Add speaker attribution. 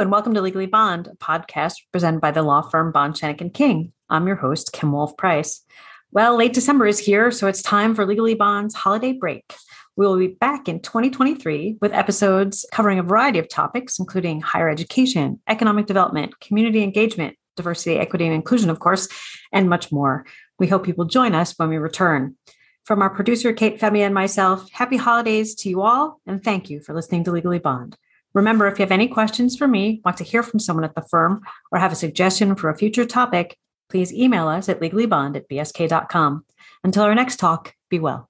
Speaker 1: and welcome to Legally Bond, a podcast presented by the law firm Bond Schoeneck and King. I'm your host, Kim Wolf Price. Well, late December is here, so it's time for Legally Bond's holiday break. We will be back in 2023 with episodes covering a variety of topics, including higher education, economic development, community engagement, diversity, equity, and inclusion, of course, and much more. We hope you will join us when we return. From our producer, Kate Femi, and myself, happy holidays to you all, and thank you for listening to Legally Bond. Remember, if you have any questions for me, want to hear from someone at the firm, or have a suggestion for a future topic, please email us at legallybond at bsk.com. Until our next talk, be well.